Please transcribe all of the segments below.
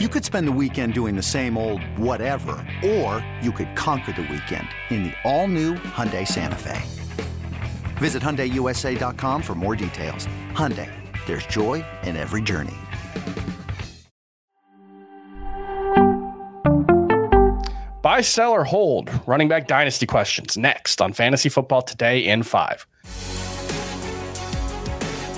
You could spend the weekend doing the same old whatever, or you could conquer the weekend in the all-new Hyundai Santa Fe. Visit HyundaiUSA.com for more details. Hyundai, there's joy in every journey. Buy, sell, or hold running back dynasty questions next on Fantasy Football Today in 5.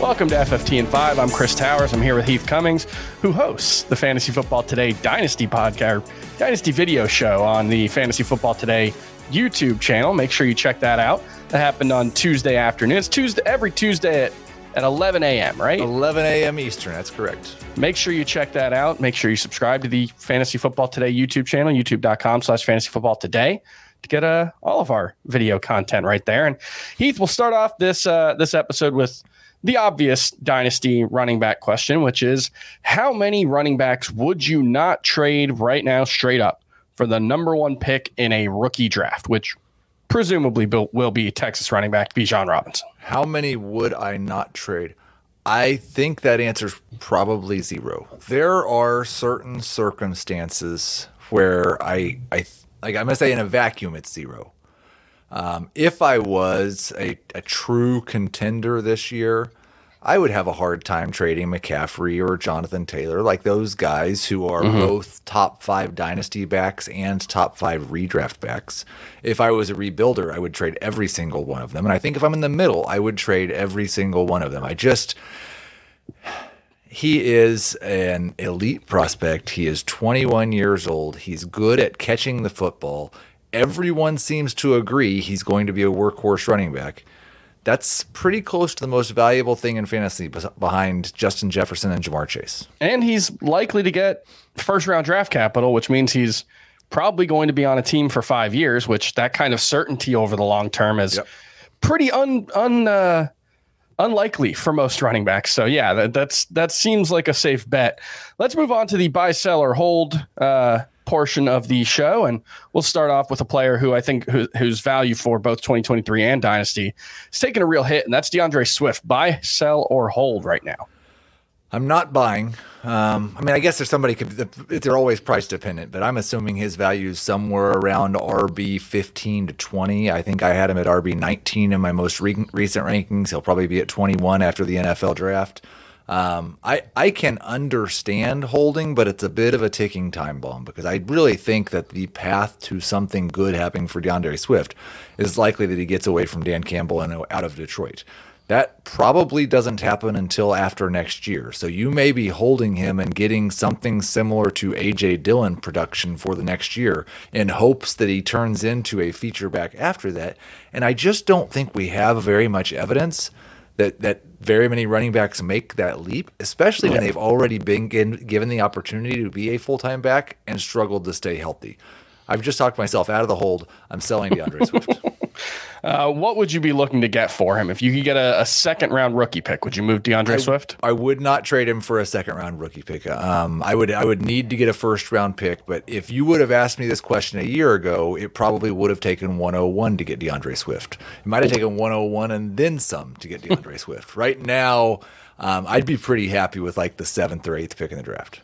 Welcome to FFT in 5. I'm Chris Towers. I'm here with Heath Cummings, who hosts the Fantasy Football Today Dynasty podcast, Dynasty video show on the Fantasy Football Today YouTube channel. Make sure you check that out. That happened on Tuesday afternoon. It's Tuesday every Tuesday at, at 11 a.m., right? 11 a.m. Eastern. That's correct. Make sure you check that out. Make sure you subscribe to the Fantasy Football Today YouTube channel, youtube.com slash fantasy football today to get uh, all of our video content right there. And Heath, we'll start off this uh, this episode with the obvious dynasty running back question, which is how many running backs would you not trade right now straight up for the number one pick in a rookie draft, which presumably will be Texas running back Bijan Robinson? How many would I not trade? I think that answer is probably zero. There are certain circumstances where I, I like I'm gonna say in a vacuum it's zero. Um, if I was a, a true contender this year, I would have a hard time trading McCaffrey or Jonathan Taylor, like those guys who are mm-hmm. both top five dynasty backs and top five redraft backs. If I was a rebuilder, I would trade every single one of them. And I think if I'm in the middle, I would trade every single one of them. I just. He is an elite prospect. He is 21 years old. He's good at catching the football. Everyone seems to agree he's going to be a workhorse running back that's pretty close to the most valuable thing in fantasy behind Justin Jefferson and Ja'Marr Chase. And he's likely to get first round draft capital, which means he's probably going to be on a team for five years, which that kind of certainty over the long term is yep. pretty un, un uh, unlikely for most running backs. So yeah, that, that's that seems like a safe bet. Let's move on to the buy, sell, or hold uh, portion of the show, and we'll start off with a player who I think who, whose value for both 2023 and Dynasty is taking a real hit, and that's D'Andre Swift. Buy, sell, or hold right now. I'm not buying. Um, I mean, I guess there's somebody could. They're always price dependent, but I'm assuming his value is somewhere around RB 15 to 20. I think I had him at RB 19 in my most re- recent rankings. He'll probably be at 21 after the NFL draft. Um, I I can understand holding, but it's a bit of a ticking time bomb because I really think that the path to something good happening for D'Andre Swift is likely that he gets away from Dan Campbell and out of Detroit. That probably doesn't happen until after next year. So you may be holding him and getting something similar to AJ Dillon production for the next year in hopes that he turns into a feature back after that. And I just don't think we have very much evidence that that very many running backs make that leap, especially when they've already been given the opportunity to be a full time back and struggled to stay healthy. I've just talked myself out of the hold. I'm selling D'Andre Swift. Uh, what would you be looking to get for him if you could get a, a second round rookie pick? Would you move D'Andre I, Swift? I would not trade him for a second round rookie pick. Um, I would I would need to get a first round pick. But if you would have asked me this question a year ago, it probably would have taken 101 to get D'Andre Swift. It might have taken 101 and then some to get D'Andre Swift. Right now, um, I'd be pretty happy with like the seventh or eighth pick in the draft.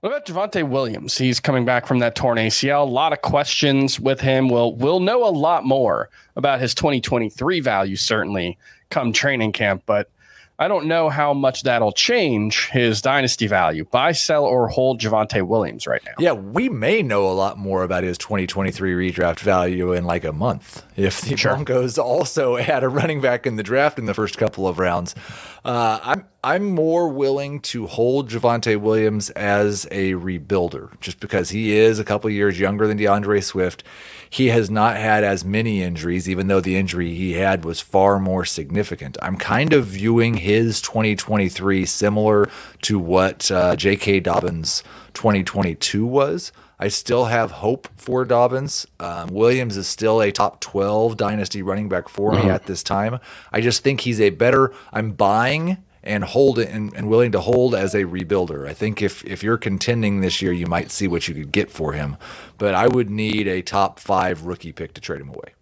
What about Javonte Williams? He's coming back from that torn ACL. A lot of questions with him. We'll we'll know a lot more about his 2023 value certainly come training camp, but I don't know how much that'll change his dynasty value. Buy, sell, or hold Javonte Williams right now. Yeah, we may know a lot more about his 2023 redraft value in like a month if the sure. Broncos also had a running back in the draft in the first couple of rounds. Uh, I'm I'm more willing to hold Javonte Williams as a rebuilder just because he is a couple years younger than D'Andre Swift. He has not had as many injuries, even though the injury he had was far more significant. I'm kind of viewing his 2023 similar to what uh, J.K. Dobbins' 2022 was. I still have hope for Dobbins. Um, Williams is still a top 12 dynasty running back for me mm-hmm. at this time. I just think he's a better. I'm buying and hold it and, and, willing to hold as a rebuilder. I think if if you're contending this year, you might see what you could get for him. But I would need a top five rookie pick to trade him away.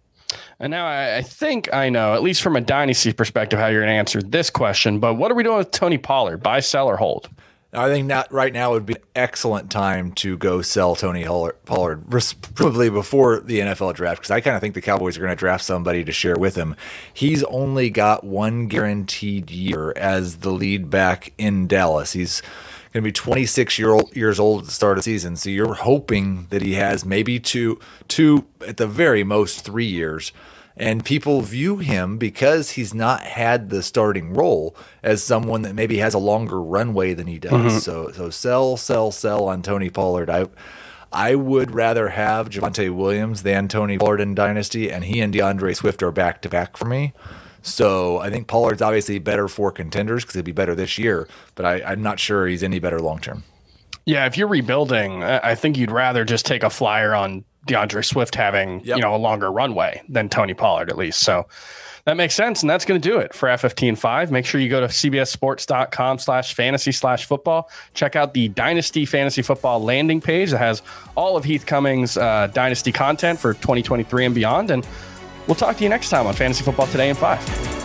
And now I, I think I know, at least from a dynasty perspective, how you're going to answer this question. But what are we doing with Tony Pollard? Buy, sell, or hold? I think not right now would be an excellent time to go sell Tony Pollard, probably before the NFL draft, because I kind of think the Cowboys are going to draft somebody to share with him. He's only got one guaranteed year as the lead back in Dallas. He's going to be 26 year old, years old at the start of the season, so you're hoping that he has maybe two, two at the very most three years and people view him because he's not had the starting role as someone that maybe has a longer runway than he does. Mm-hmm. So so sell, sell, sell on Tony Pollard. I I would rather have Javonte Williams than Tony Pollard in Dynasty, and he and D'Andre Swift are back to back for me. So I think Pollard's obviously better for contenders because he'll be better this year, but I, I'm not sure he's any better long term. Yeah, if you're rebuilding, I think you'd rather just take a flyer on D'Andre Swift having yep. you know a longer runway than Tony Pollard at least. So that makes sense. And that's going to do it for FFT5. Make sure you go to cbssports.com slash fantasy slash football. Check out the Dynasty Fantasy Football landing page that has all of Heath Cummings' uh, Dynasty content for 2023 and beyond. And we'll talk to you next time on Fantasy Football Today in 5.